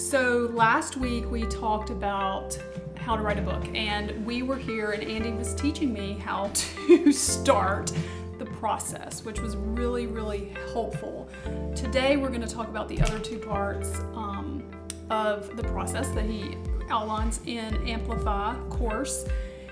So last week we talked about how to write a book, and we were here, and Andy was teaching me how to start the process, which was really, really helpful. Today we're going to talk about the other two parts um, of the process that he outlines in Amplify course.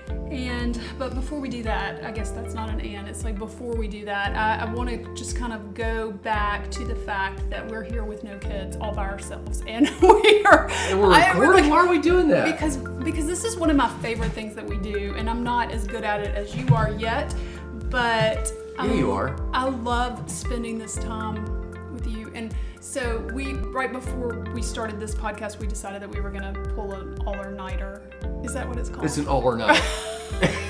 And but before we do that, I guess that's not an and. It's like before we do that, I, I want to just kind of go back to the fact that we're here with no kids, all by ourselves, and we are. And we're I recording. really- Why are we doing that? because because this is one of my favorite things that we do, and I'm not as good at it as you are yet, but Yeah, you um, are. I love spending this time with you, and so we right before we started this podcast, we decided that we were gonna pull an all or nighter. Is that what it's called? it's an all or nothing.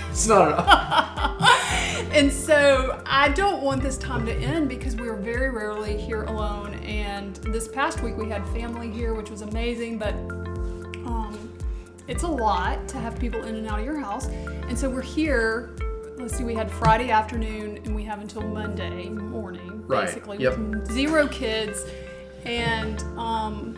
it's not an. All And so I don't want this time to end because we are very rarely here alone. And this past week we had family here, which was amazing, but um, it's a lot to have people in and out of your house. And so we're here. Let's see, we had Friday afternoon and we have until Monday morning, Right, basically, yep. with zero kids. And um,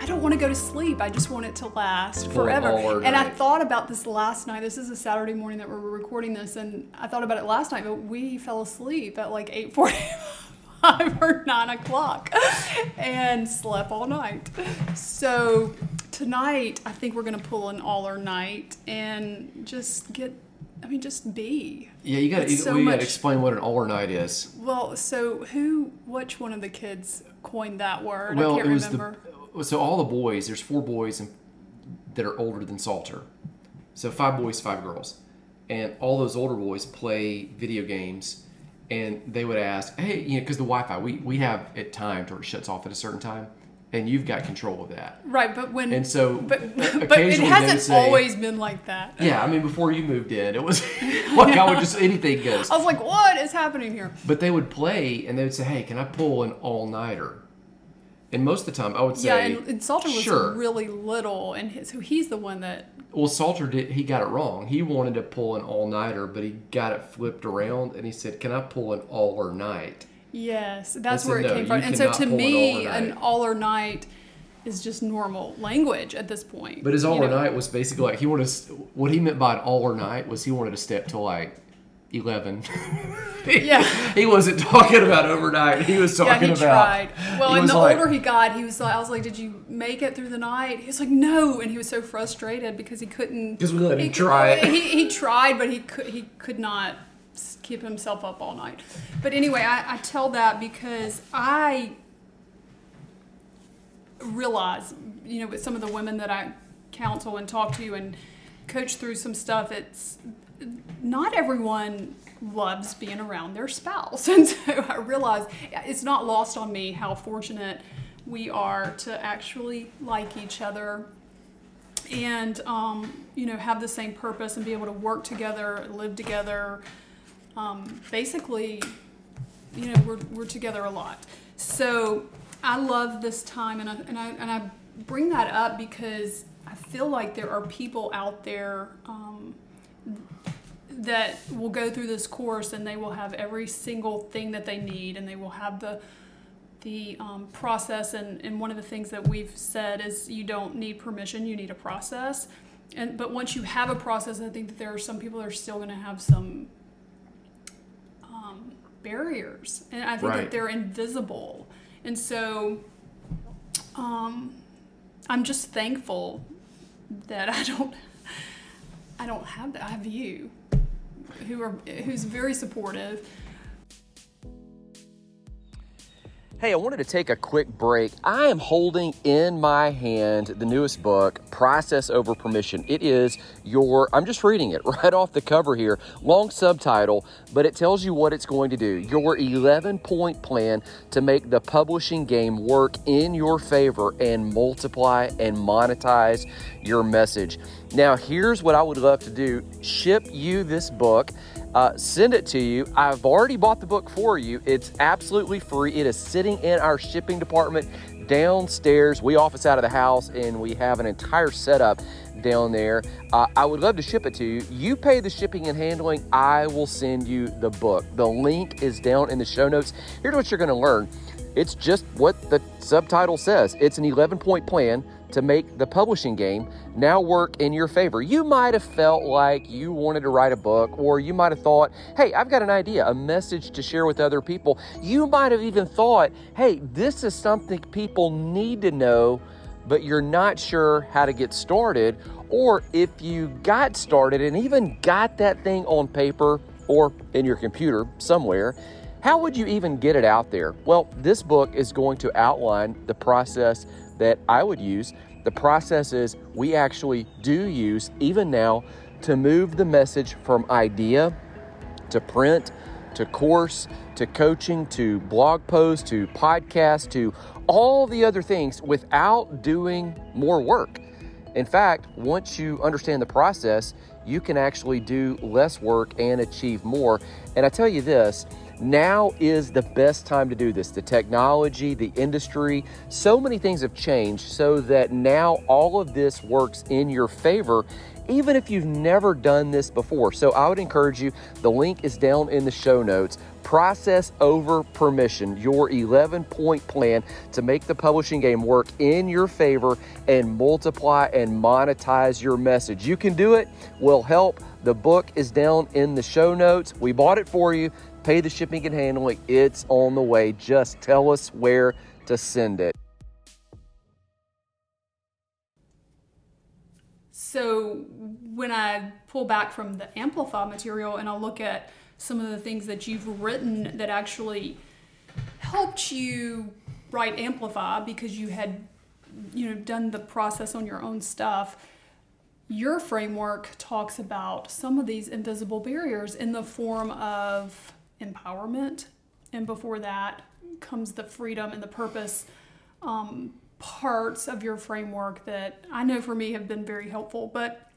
I don't want to go to sleep. I just want it to last forever. And I thought about this last night. This is a Saturday morning that we're recording this, and I thought about it last night, but we fell asleep at like 8:45 or 9 o'clock and slept all night. So tonight, I think we're gonna pull an all or night and just get. I mean, just be. Yeah, you got to so much- explain what an all or night is. Well, so who, which one of the kids coined that word? well, I can't it was remember. the so all the boys. There's four boys that are older than Salter, so five boys, five girls, and all those older boys play video games, and they would ask, hey, you know, because the Wi-Fi we we have it timed or it shuts off at a certain time, and you've got control of that. right, but when. And so, but, but it occasionally they would hasn't say- always been like that. Yeah, I mean, before you moved in, it was like I would just anything goes. I was like, what is happening here? But they would play and they would say, "Hey, can I pull an all nighter?" And most of the time, I would say, Yeah, and, and Salter was sure. really little, and his, so he's the one that. Well, Salter did. He got it wrong. He wanted to pull an all nighter, but he got it flipped around, and he said, "Can I pull an all or night?" Yes, that's said, where it "No, came from. And so to an me, all-or-night." an all or night is just normal language at this point. But his all or know? night was basically like he wanted. To, what he meant by an all or night was he wanted to step to like eleven. Yeah. he wasn't talking about overnight. He was talking Yeah, he about. tried. Well, he and the like- older he got, he was like, I was like, "Did you make it through the night?" He was like, "No," and he was so frustrated because he couldn't. 'Cause we let him he- try it. He, he tried, but he could he could not keep himself up all night. But anyway, I, I tell that because I realize, you know, with some of the women that I counsel and talk to and coach through some stuff, it's not everyone loves being around their spouse. And so I realize it's not lost on me how fortunate we are to actually like each other and, um, you know, have the same purpose and be able to work together, live together. Um, basically, you know, we're, we're together a lot. So I love this time, and I, and, I, and I bring that up because I feel like there are people out there um, that will go through this course and they will have every single thing that they need, and they will have the the um, process. And, and one of the things that we've said is you don't need permission, you need a process. And but once you have a process, I think that there are some people that are still going to have some barriers, and I think that they're invisible. And so, um, I'm just thankful that I don't, I don't have that. I have you, who are who's very supportive. Hey, I wanted to take a quick break. I am holding in my hand the newest book, Process Over Permission. It is your, I'm just reading it right off the cover here, long subtitle, but it tells you what it's going to do. Your 11 point plan to make the publishing game work in your favor and multiply and monetize your message. Now, here's what I would love to do ship you this book uh, send it to you. I've already bought the book for you. It's absolutely free. It is sitting in our shipping department downstairs. We office out of the house and we have an entire setup down there. Uh, I would love to ship it to you. You pay the shipping and handling, I will send you the book. The link is down in the show notes. Here's what you're going to learn It's just what the subtitle says. It's an 11 point plan to make the publishing game now work in your favor. You might have felt like you wanted to write a book, or you might have thought, hey, I've got an idea, a message to share with other people. You might have even thought, hey, this is something people need to know, but you're not sure how to get started. Or if you got started and even got that thing on paper or in your computer somewhere, how would you even get it out there? Well, this book is going to outline the process that I would use, the processes we actually do use even now to move the message from idea to print to course to coaching to blog post to podcast to all the other things without doing more work. In fact, once you understand the process, you can actually do less work and achieve more. And I tell you this, now is the best time to do this. The technology, the industry, so many things have changed so that now all of this works in your favor, even if you've never done this before. So I would encourage you, the link is down in the show notes. Process over permission, your 11 point plan to make the publishing game work in your favor and multiply and monetize your message. You can do it, we'll help. The book is down in the show notes. We bought it for you pay the shipping and handling. It's on the way. Just tell us where to send it. So when I pull back from the Amplify material and I look at some of the things that you've written that actually helped you write Amplify because you had you know done the process on your own stuff your framework talks about some of these invisible barriers in the form of empowerment. And before that comes the freedom and the purpose um, parts of your framework that I know for me have been very helpful. But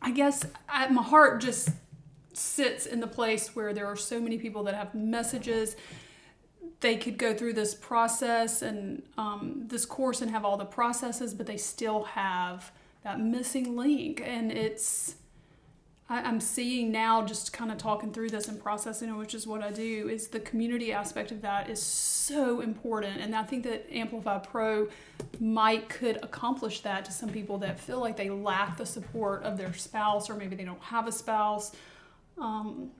I guess I, my heart just sits in the place where there are so many people that have messages. They could go through this process and um, this course and have all the processes, but they still have that missing link. And it's I, am seeing now, just kind of talking through this and processing it, which is what I do, is the community aspect of that is so important. And I think that Amplify Pro might could accomplish that to some people that feel like they lack the support of their spouse or maybe they don't have a spouse. Um,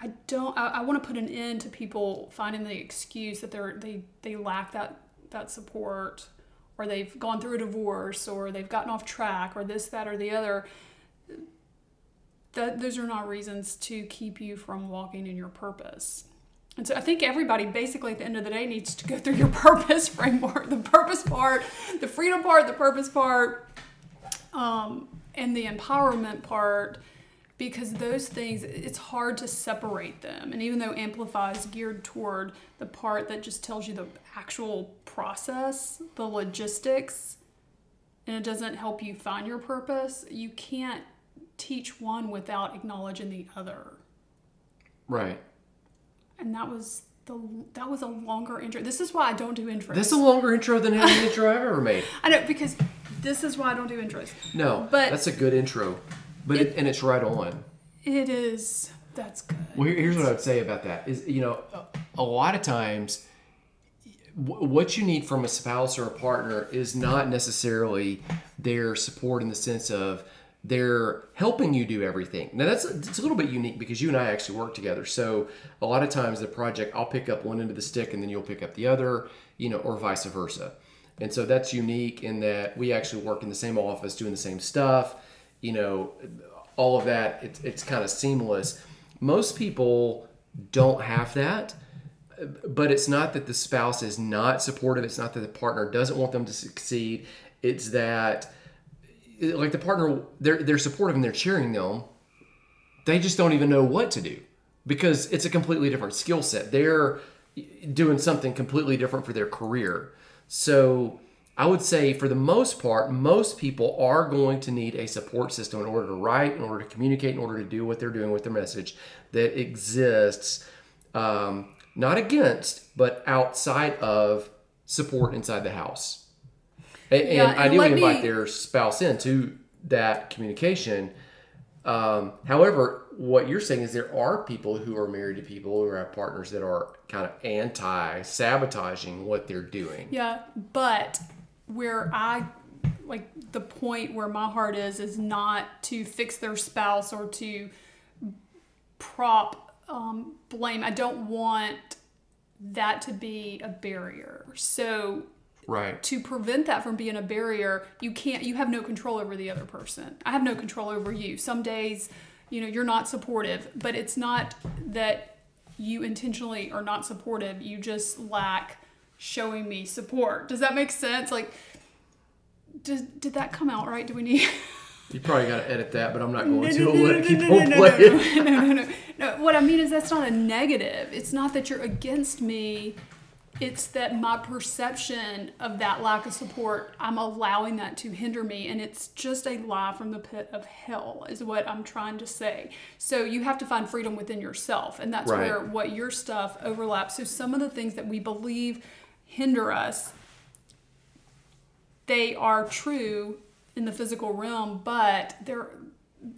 I don't. I, I want to put an end to people finding the excuse that they're they they lack that that support, or they've gone through a divorce, or they've gotten off track, or this, that, or the other that those are not reasons to keep you from walking in your purpose. And so I think everybody basically at the end of the day needs to go through your purpose framework, the purpose part, the freedom part, the purpose part, um, and the empowerment part, because those things, it's hard to separate them. And even though Amplify is geared toward the part that just tells you the actual process, the logistics, and it doesn't help you find your purpose, you can't teach one without acknowledging the other. Right. And that was the that was a longer intro. This is why I don't do intros. This is a longer intro than any intro I've ever made. I know because this is why I don't do intros. No, but that's a good intro, but it, it, and it's right on. It is. That's good. Well, here's what I would say about that is you know a lot of times what you need from a spouse or a partner is not necessarily their support in the sense of they're helping you do everything. Now that's it's a little bit unique because you and I actually work together. So a lot of times the project I'll pick up one end of the stick and then you'll pick up the other, you know, or vice versa. And so that's unique in that we actually work in the same office doing the same stuff, you know, all of that it's it's kind of seamless. Most people don't have that. But it's not that the spouse is not supportive. It's not that the partner doesn't want them to succeed. It's that like the partner they're they're supportive and they're cheering them they just don't even know what to do because it's a completely different skill set. They're doing something completely different for their career. So i would say for the most part most people are going to need a support system in order to write in order to communicate in order to do what they're doing with their message that exists um, not against but outside of support inside the house and, yeah, and ideally invite their spouse into that communication. Um, however, what you're saying is there are people who are married to people who have partners that are kind of anti sabotaging what they're doing. Yeah, but where I like the point where my heart is is not to fix their spouse or to prop um, blame. I don't want that to be a barrier. So Right. to prevent that from being a barrier, you can't you have no control over the other person. I have no control over you. Some days, you know, you're not supportive, but it's not that you intentionally are not supportive. You just lack showing me support. Does that make sense? Like did, did that come out right? Do we need You probably got to edit that, but I'm not going no, to. no, no, let it keep on playing. no, no, no, no. No, what I mean is that's not a negative. It's not that you're against me. It's that my perception of that lack of support, I'm allowing that to hinder me. And it's just a lie from the pit of hell, is what I'm trying to say. So you have to find freedom within yourself. And that's Right. where what your stuff overlaps. So some of the things that we believe hinder us, they are true in the physical realm, but they're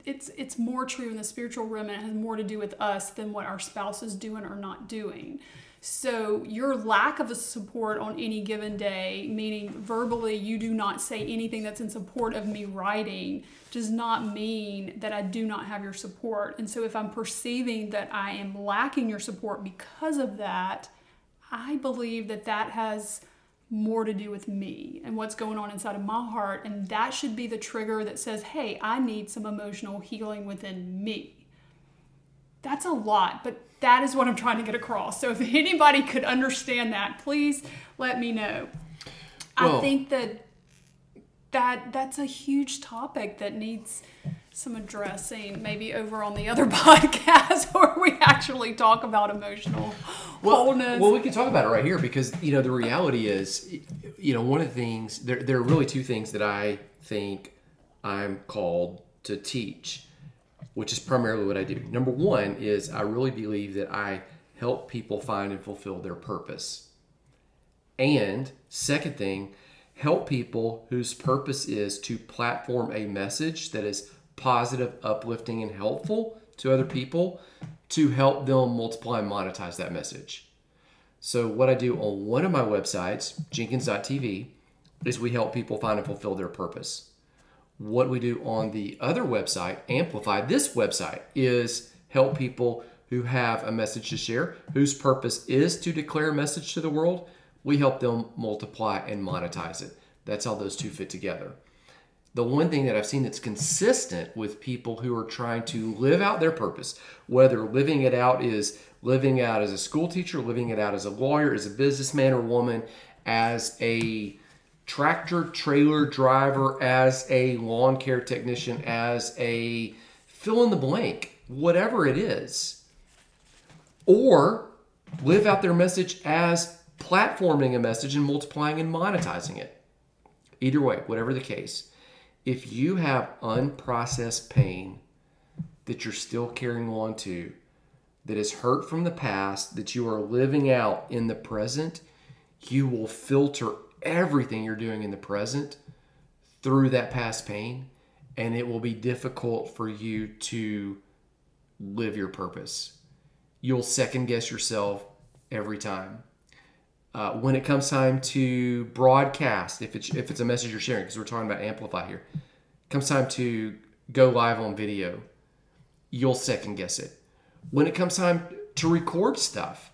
it's it's more true in the spiritual realm and it has more to do with us than what our spouse is doing or not doing. So your lack of a support on any given day, meaning verbally you do not say anything that's in support of me writing, does not mean that I do not have your support. And so if I'm perceiving that I am lacking your support because of that, I believe that that has more to do with me and what's going on inside of my heart. And that should be the trigger that says, hey, I need some emotional healing within me. That's a lot, but that is what I'm trying to get across. So if anybody could understand that, please let me know. I think that that that's a huge topic that needs some addressing maybe over on the other podcast where we actually talk about emotional wholeness. Well, we can talk about it right here because you know the reality is, you know, one of the things there there are really two things that I think I'm called to teach, which is primarily what I do. Number one is I really believe that I help people find and fulfill their purpose. And second thing, help people whose purpose is to platform a message that is positive, uplifting, and helpful to other people to help them multiply and monetize that message. So, what I do on one of my websites, Jenkins.tv, is we help people find and fulfill their purpose. What we do on the other website, Amplify, this website, is help people who have a message to share, whose purpose is to declare a message to the world. We help them multiply and monetize it. That's how those two fit together. The one thing that I've seen that's consistent with people who are trying to live out their purpose, whether living it out is living out as a school teacher, living it out as a lawyer, as a businessman or woman, as a tractor trailer driver, as a lawn care technician, as a fill in the blank, whatever it is, or live out their message as platforming a message and multiplying and monetizing it. Either way, whatever the case, if you have unprocessed pain that you're still carrying on to, that is hurt from the past, that you are living out in the present, you will filter everything you're doing in the present through that past pain, and it will be difficult for you to live your purpose. You'll second guess yourself every time. Uh, when it comes time to broadcast, if it's if it's a message you're sharing, because we're talking about amplify here, comes time to go live on video, you'll second guess it. When it comes time to record stuff,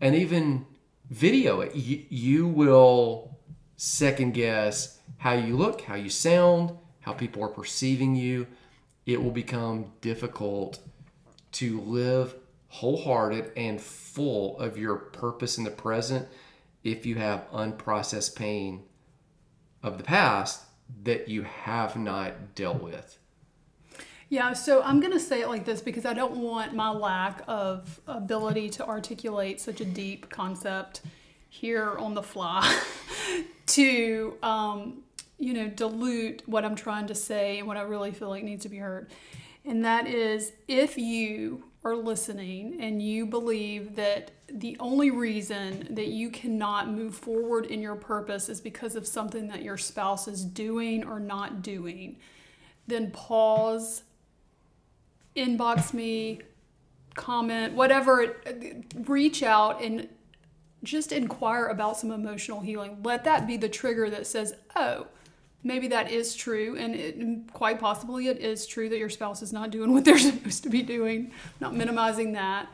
and even video it, you, you will second guess how you look, how you sound, how people are perceiving you. It will become difficult to live wholehearted and full of your purpose in the present if you have unprocessed pain of the past that you have not dealt with. Yeah, so I'm going to say it like this because I don't want my lack of ability to articulate such a deep concept here on the fly to, um, you know, dilute what I'm trying to say and what I really feel like needs to be heard. And that is if you are listening and you believe that the only reason that you cannot move forward in your purpose is because of something that your spouse is doing or not doing, then pause inbox me, comment, whatever. Reach out and just inquire about some emotional healing. Let that be the trigger that says, oh, maybe that is true. And, it, quite possibly it is true that your spouse is not doing what they're supposed to be doing, not minimizing that.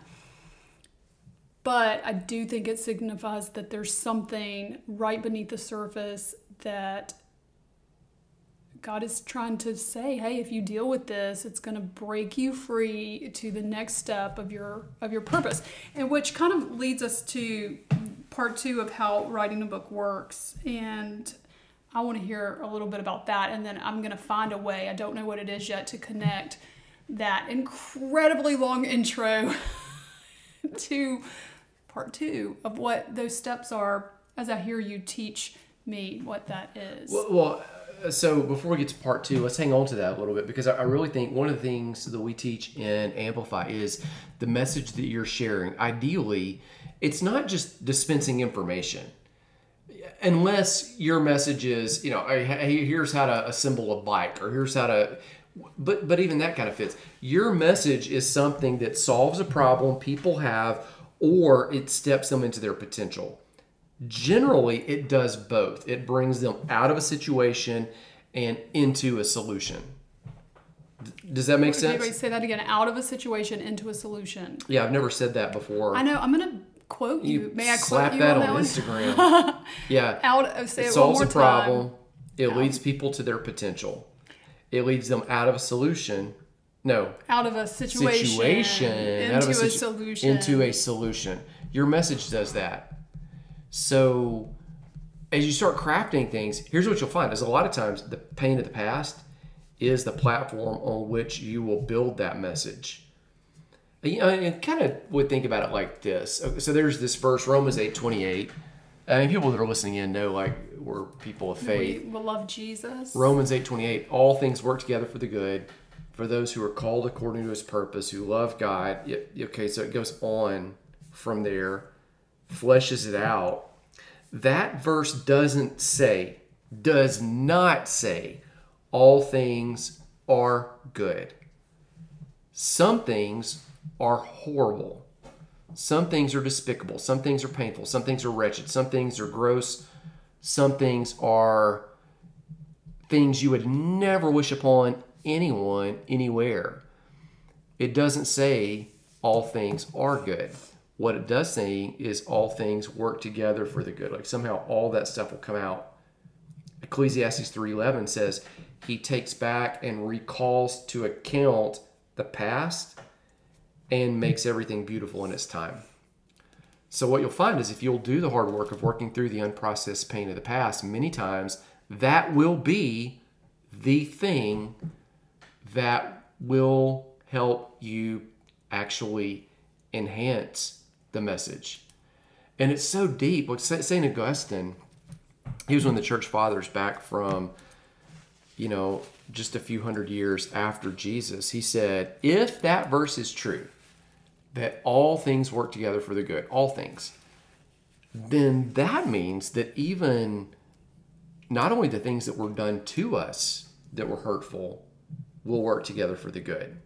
But I do think it signifies that there's something right beneath the surface that God is trying to say, hey, if you deal with this, it's going to break you free to the next step of your of your purpose. And which kind of leads us to part 2 of how writing a book works. And I want to hear a little bit about that and then I'm going to find a way, I don't know what it is yet, to connect that incredibly long intro to part 2 of what those steps are as I hear you teach me what that is. Well, well, so before we get to part two, let's hang on to that a little bit because I, really think one of the things that we teach in Amplify is the message that you're sharing. Ideally, it's not just dispensing information. Unless your message is, you know, here's how to assemble a bike, or here's how to, but but even that kind of fits. Your message is something that solves a problem people have, or it steps them into their potential generally it does both it brings them out of a situation and into a solution does that make sense say that again. Out of a situation into a solution. yeah i've never said that before I know. I'm gonna quote you. May I quote slap you that on on, that instagram yeah Out. Of, say it it, solves a problem time. it leads people to their potential it leads them out of a solution no Out of a situation, situation into a, situ- solution. into a solution your message does that so as you start crafting things here's what you'll find is a lot of times the pain of the past is the platform on which you will build that message. You know, and kind of would think about it like this. So there's this verse romans 8 28 i mean people that are listening in know like we're people of faith. we love Jesus. Romans 8:28 all things work together for the good for those who are called according to his purpose who love God. Okay, so it goes on from there fleshes it out. That verse doesn't say does not say all things are good. Some things are horrible. Some things are despicable. Some things are painful. Some things are wretched. Some things are gross. Some things are things you would never wish upon anyone, anywhere. It doesn't say all things are good. What it does say is all things work together for the good. Like somehow all that stuff will come out. Ecclesiastes 3:11 says he takes back and recalls to account the past and makes everything beautiful in its time. So what you'll find is if you'll do the hard work of working through the unprocessed pain of the past, many times that will be the thing that will help you actually enhance the message. And it's so deep. Like St. Augustine, he was one of the church fathers back from, you know, just a few hundred years after Jesus. He said, if that verse is true, that all things work together for the good, all things, then that means that even not only the things that were done to us that were hurtful will work together for the good.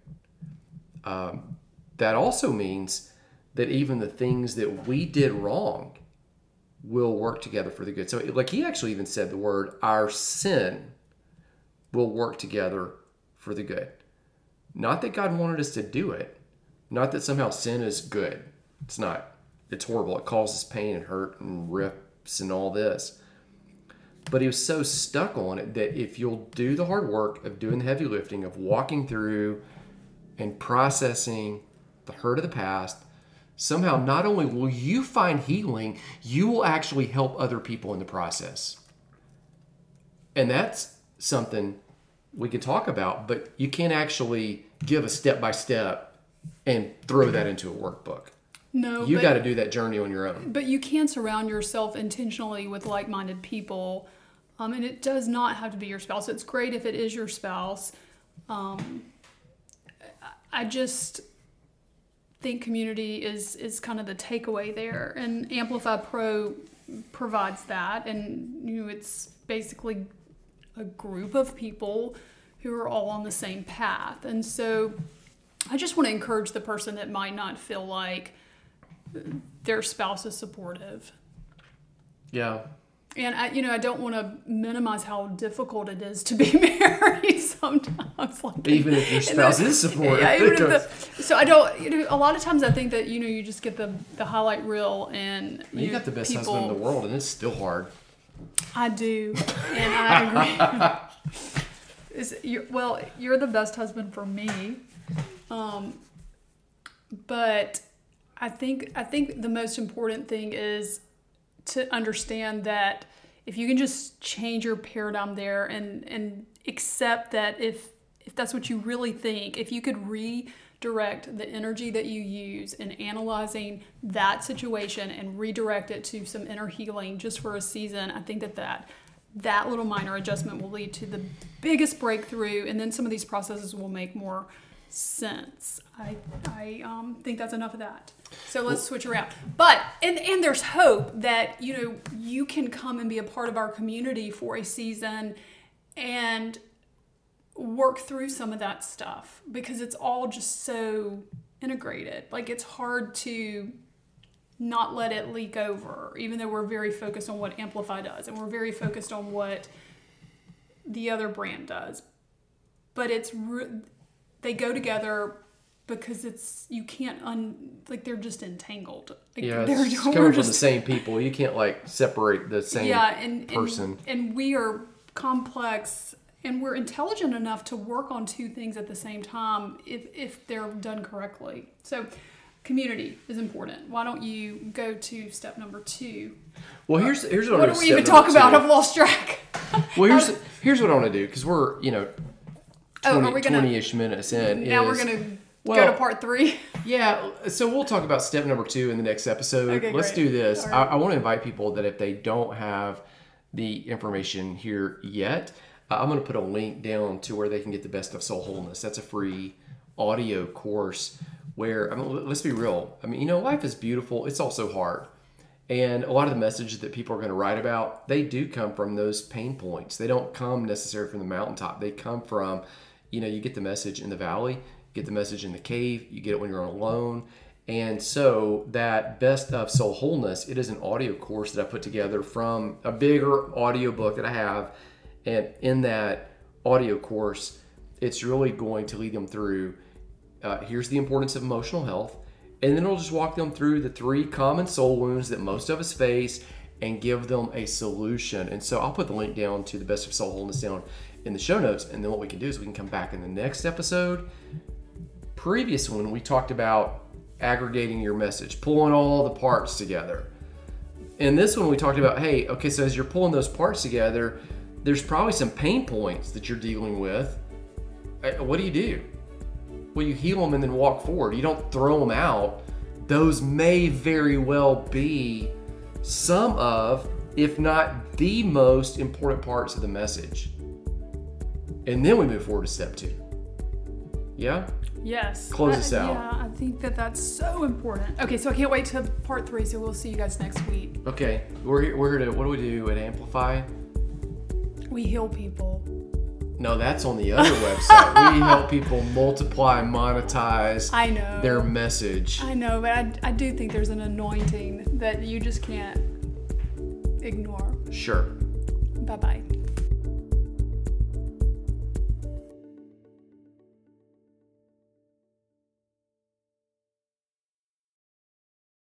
Um, that also means that even the things that we did wrong will work together for the good. So, like he actually even said the word, our sin will work together for the good. Not that God wanted us to do it, not that somehow sin is good. It's not. It's horrible. It causes pain and hurt and rips and all this. But he was so stuck on it that if you'll do the hard work of doing the heavy lifting, of walking through and processing the hurt of the past, somehow not only will you find healing, you will actually help other people in the process. And that's something we could talk about, but you can't actually give a step by step and throw that into a workbook. No, You got to do that journey on your own. but you can surround yourself intentionally with like-minded people, um, and it does not have to be your spouse. It's great if it is your spouse. Um, I just think community is is kind of the takeaway there, and Amplify Pro provides that, and you know it's basically a group of people who are all on the same path, and so I just want to encourage the person that might not feel like their spouse is supportive. Yeah. And I, you know, I don't want to minimize how difficult it is to be married sometimes. Like Even if your spouse is supportive. Yeah, even if the, so I don't. You know, a lot of times I think that you know you just get the the highlight reel and you know, got the best people, husband in the world, and it's still hard. I do, and I agree. Is you well, you're the best husband for me, um, but I think I think the most important thing is to understand that if you can just change your paradigm there and and accept that if if that's what you really think, if you could redirect the energy that you use in analyzing that situation and redirect it to some inner healing just for a season, I think that that that little minor adjustment will lead to the biggest breakthrough, and then some of these processes will make more sense. I I um, think that's enough of that. So let's switch around. But and and there's hope that you know you can come and be a part of our community for a season, and work through some of that stuff because it's all just so integrated. Like it's hard to not let it leak over, even though we're very focused on what Amplify does and we're very focused on what the other brand does. But it's re- they go together because it's you can't un like they're just entangled. Like Yeah, they're it's coming from the same people. You can't like separate the same yeah, and, person. And, and we are complex and we're intelligent enough to work on two things at the same time if, if they're done correctly. So, community is important. Why don't you go to step number two? Well, here's here's what, What I'm do we even talk about? two. I've lost track. Well, here's here's what I want to do because we're you know Oh, 20, are we gonna- 20-ish minutes in. now we're going to go to part three. Yeah, so we'll talk about step number two in the next episode. Okay, Let's great. do this. All I. I want to invite people that if they don't have the information here yet, uh, I'm going to put a link down to where they can get the best of soul wholeness. That's a free audio course where I mean, let's be real. I mean, you know, life is beautiful. It's also hard. And a lot of the messages that people are going to write about, they do come from those pain points. They don't come necessarily from the mountaintop. They come from, you know, you get the message in the valley, get the message in the cave, you get it when you're alone. And so that best of soul wholeness, it is an audio course that I put together from a bigger audio book that I have. And in that audio course, it's really going to lead them through uh, here's the importance of emotional health and then it'll just walk them through the three common soul wounds that most of us face and give them a solution and so i'll put the link down to the best of soul wholeness down in the show notes and then what we can do is we can come back in the next episode previous one we talked about aggregating your message pulling all the parts together in this one we talked about hey okay so as you're pulling those parts together there's probably some pain points that you're dealing with Uh, what do you do well, you heal them and then walk forward. You don't throw them out. Those may very well be some of, if not the most important parts of the message. And then we move forward to step two. Yeah? Yes. Close I- us out. Yeah, I think that that's so important. Okay, so I can't wait to part three. So we'll see you guys next week. Okay. We're here, we're here to, what do we do at Amplify? We heal people. No, that's on the other website. We help people multiply, monetize I know. their message. I know, but I, I do think there's an anointing that you just can't ignore. Sure. Bye bye.